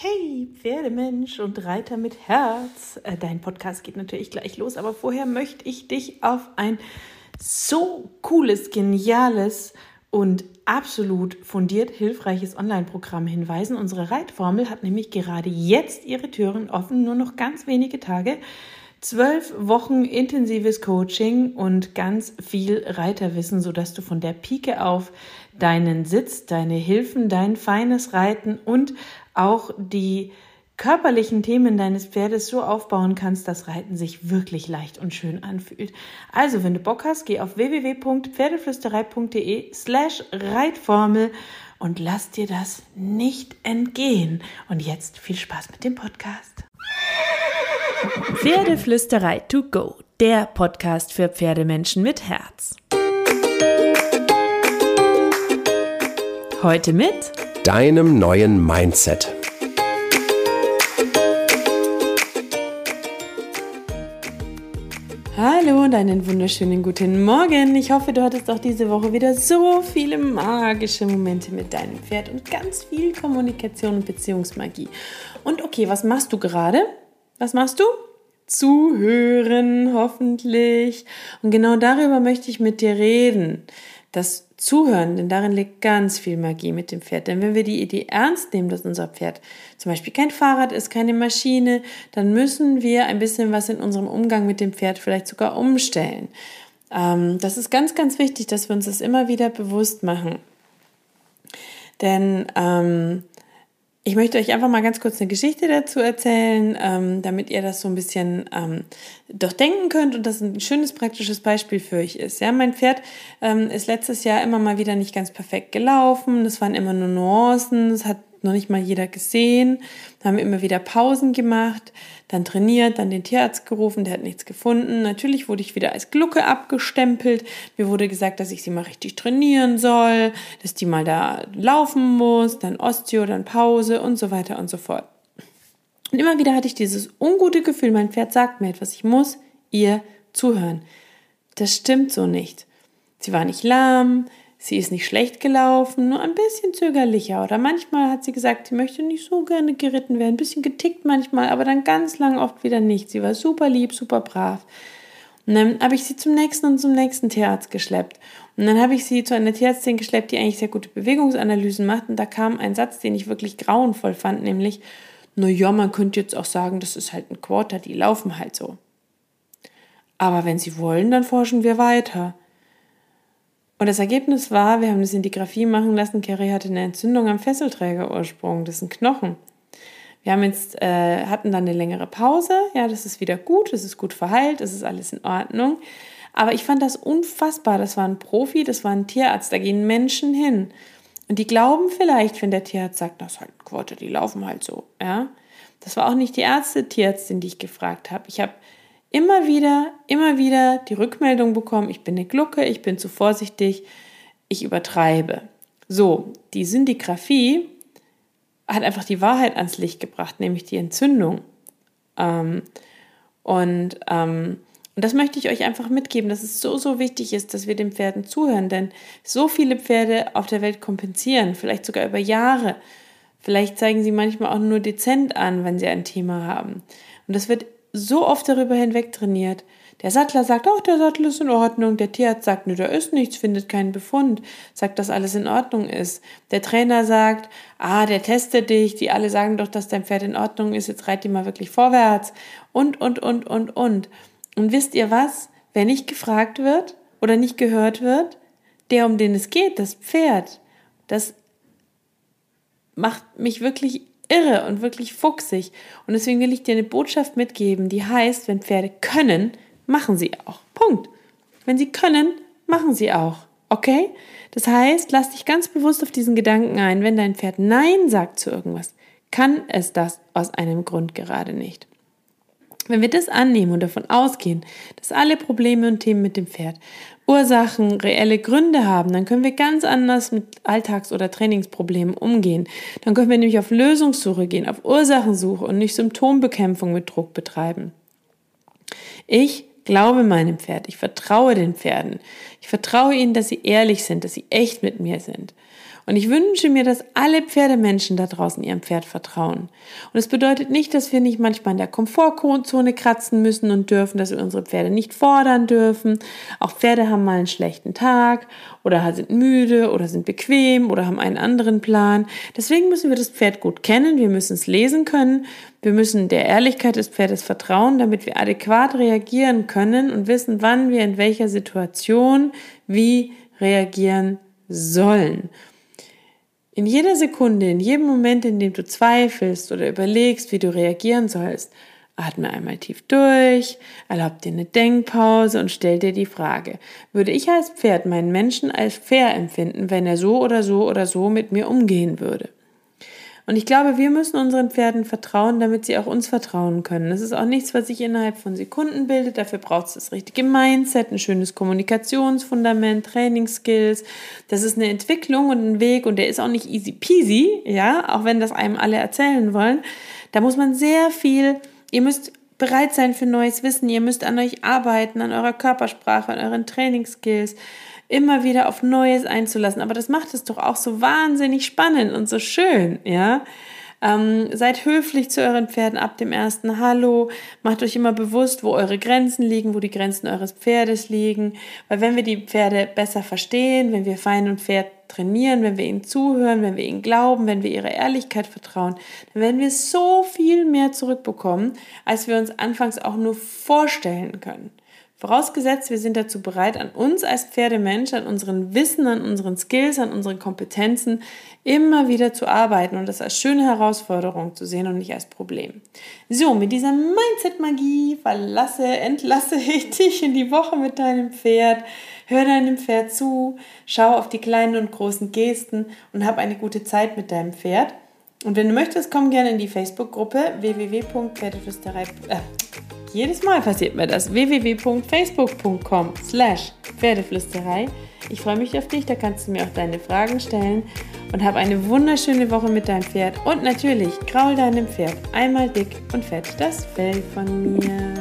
Hey, Pferdemensch und Reiter mit Herz. Äh, dein Podcast geht natürlich gleich los, aber vorher möchte ich dich auf ein so cooles, geniales und absolut fundiert hilfreiches Online-Programm hinweisen. Unsere Reitformel hat nämlich gerade jetzt ihre Türen offen, nur noch ganz wenige Tage. Zwölf Wochen intensives Coaching und ganz viel Reiterwissen, sodass du von der Pike auf deinen Sitz, deine Hilfen, dein feines Reiten und auch die körperlichen Themen deines Pferdes so aufbauen kannst, dass Reiten sich wirklich leicht und schön anfühlt. Also, wenn du Bock hast, geh auf www.pferdeflüsterei.de slash Reitformel und lass dir das nicht entgehen. Und jetzt viel Spaß mit dem Podcast. Pferdeflüsterei to go, der Podcast für Pferdemenschen mit Herz. Heute mit deinem neuen Mindset. Hallo und einen wunderschönen guten Morgen. Ich hoffe, du hattest auch diese Woche wieder so viele magische Momente mit deinem Pferd und ganz viel Kommunikation und Beziehungsmagie. Und okay, was machst du gerade? Was machst du? Zuhören, hoffentlich. Und genau darüber möchte ich mit dir reden. Das Zuhören, denn darin liegt ganz viel Magie mit dem Pferd. Denn wenn wir die Idee ernst nehmen, dass unser Pferd zum Beispiel kein Fahrrad ist, keine Maschine, dann müssen wir ein bisschen was in unserem Umgang mit dem Pferd vielleicht sogar umstellen. Ähm, das ist ganz, ganz wichtig, dass wir uns das immer wieder bewusst machen. Denn ähm, ich möchte euch einfach mal ganz kurz eine Geschichte dazu erzählen, ähm, damit ihr das so ein bisschen ähm, durchdenken könnt und das ein schönes praktisches Beispiel für euch ist. Ja, mein Pferd ähm, ist letztes Jahr immer mal wieder nicht ganz perfekt gelaufen. Das waren immer nur Nuancen. Es hat noch nicht mal jeder gesehen. Da haben wir immer wieder Pausen gemacht, dann trainiert, dann den Tierarzt gerufen, der hat nichts gefunden. Natürlich wurde ich wieder als Glucke abgestempelt. Mir wurde gesagt, dass ich sie mal richtig trainieren soll, dass die mal da laufen muss, dann Osteo, dann Pause und so weiter und so fort. Und immer wieder hatte ich dieses ungute Gefühl, mein Pferd sagt mir etwas, ich muss ihr zuhören. Das stimmt so nicht. Sie war nicht lahm, sie ist nicht schlecht gelaufen, nur ein bisschen zögerlicher. Oder manchmal hat sie gesagt, sie möchte nicht so gerne geritten werden, ein bisschen getickt manchmal, aber dann ganz lang oft wieder nicht. Sie war super lieb, super brav. Und dann habe ich sie zum nächsten und zum nächsten Tierarzt geschleppt. Und dann habe ich sie zu einer Tierärztin geschleppt, die eigentlich sehr gute Bewegungsanalysen macht. Und da kam ein Satz, den ich wirklich grauenvoll fand, nämlich, na ja, man könnte jetzt auch sagen, das ist halt ein Quarter, die laufen halt so. Aber wenn sie wollen, dann forschen wir weiter. Und das Ergebnis war, wir haben eine Sintigraphie machen lassen, Carrie hatte eine Entzündung am Fesselträgerursprung, das ist ein Knochen. Wir haben jetzt, äh, hatten dann eine längere Pause, ja, das ist wieder gut, das ist gut verheilt, das ist alles in Ordnung. Aber ich fand das unfassbar, das war ein Profi, das war ein Tierarzt, da gehen Menschen hin. Und die glauben vielleicht, wenn der Tierarzt sagt, das ist halt Quote, die laufen halt so, ja. Das war auch nicht die Ärzte, Tierärztin, die ich gefragt habe. Ich habe immer wieder, immer wieder die Rückmeldung bekommen, ich bin eine Glucke, ich bin zu vorsichtig, ich übertreibe. So, die Syndigraphie hat einfach die Wahrheit ans Licht gebracht, nämlich die Entzündung. Ähm, und, ähm, und das möchte ich euch einfach mitgeben, dass es so, so wichtig ist, dass wir den Pferden zuhören, denn so viele Pferde auf der Welt kompensieren, vielleicht sogar über Jahre. Vielleicht zeigen sie manchmal auch nur dezent an, wenn sie ein Thema haben. Und das wird so oft darüber hinweg trainiert. Der Sattler sagt, auch der Sattel ist in Ordnung. Der Tierarzt sagt, nö, da ist nichts, findet keinen Befund, sagt, dass alles in Ordnung ist. Der Trainer sagt, ah, der testet dich, die alle sagen doch, dass dein Pferd in Ordnung ist, jetzt reit die mal wirklich vorwärts. Und, und, und, und, und. Und wisst ihr was? Wer nicht gefragt wird oder nicht gehört wird, der, um den es geht, das Pferd, das macht mich wirklich irre und wirklich fuchsig. Und deswegen will ich dir eine Botschaft mitgeben, die heißt, wenn Pferde können, machen sie auch. Punkt. Wenn sie können, machen sie auch. Okay? Das heißt, lass dich ganz bewusst auf diesen Gedanken ein, wenn dein Pferd Nein sagt zu irgendwas, kann es das aus einem Grund gerade nicht. Wenn wir das annehmen und davon ausgehen, dass alle Probleme und Themen mit dem Pferd Ursachen, reelle Gründe haben, dann können wir ganz anders mit Alltags- oder Trainingsproblemen umgehen. Dann können wir nämlich auf Lösungssuche gehen, auf Ursachensuche und nicht Symptombekämpfung mit Druck betreiben. Ich glaube meinem Pferd, ich vertraue den Pferden. Ich vertraue ihnen, dass sie ehrlich sind, dass sie echt mit mir sind. Und ich wünsche mir, dass alle Pferdemenschen da draußen ihrem Pferd vertrauen. Und es bedeutet nicht, dass wir nicht manchmal in der Komfortzone kratzen müssen und dürfen, dass wir unsere Pferde nicht fordern dürfen. Auch Pferde haben mal einen schlechten Tag oder sind müde oder sind bequem oder haben einen anderen Plan. Deswegen müssen wir das Pferd gut kennen, wir müssen es lesen können, wir müssen der Ehrlichkeit des Pferdes vertrauen, damit wir adäquat reagieren können und wissen, wann wir in welcher Situation wie reagieren sollen. In jeder Sekunde, in jedem Moment, in dem du zweifelst oder überlegst, wie du reagieren sollst, atme einmal tief durch, erlaub dir eine Denkpause und stell dir die Frage, würde ich als Pferd meinen Menschen als fair empfinden, wenn er so oder so oder so mit mir umgehen würde? Und ich glaube, wir müssen unseren Pferden vertrauen, damit sie auch uns vertrauen können. Das ist auch nichts, was sich innerhalb von Sekunden bildet. Dafür braucht es das richtige Mindset, ein schönes Kommunikationsfundament, Trainingsskills. Das ist eine Entwicklung und ein Weg und der ist auch nicht easy peasy, ja, auch wenn das einem alle erzählen wollen. Da muss man sehr viel, ihr müsst bereit sein für neues Wissen, ihr müsst an euch arbeiten, an eurer Körpersprache, an euren Trainingsskills immer wieder auf Neues einzulassen. Aber das macht es doch auch so wahnsinnig spannend und so schön, ja. Ähm, seid höflich zu euren Pferden ab dem ersten Hallo. Macht euch immer bewusst, wo eure Grenzen liegen, wo die Grenzen eures Pferdes liegen. Weil wenn wir die Pferde besser verstehen, wenn wir fein und fair trainieren, wenn wir ihnen zuhören, wenn wir ihnen glauben, wenn wir ihrer Ehrlichkeit vertrauen, dann werden wir so viel mehr zurückbekommen, als wir uns anfangs auch nur vorstellen können. Vorausgesetzt, wir sind dazu bereit, an uns als Pferdemensch, an unseren Wissen, an unseren Skills, an unseren Kompetenzen immer wieder zu arbeiten und das als schöne Herausforderung zu sehen und nicht als Problem. So, mit dieser Mindset-Magie verlasse, entlasse ich dich in die Woche mit deinem Pferd. Hör deinem Pferd zu, schau auf die kleinen und großen Gesten und hab eine gute Zeit mit deinem Pferd. Und wenn du möchtest, komm gerne in die Facebook-Gruppe www.pferdeflüsterei. Äh, jedes Mal passiert mir das. www.facebook.com slash Pferdeflüsterei. Ich freue mich auf dich, da kannst du mir auch deine Fragen stellen und hab eine wunderschöne Woche mit deinem Pferd. Und natürlich, kraul deinem Pferd einmal dick und fett das Fell von mir.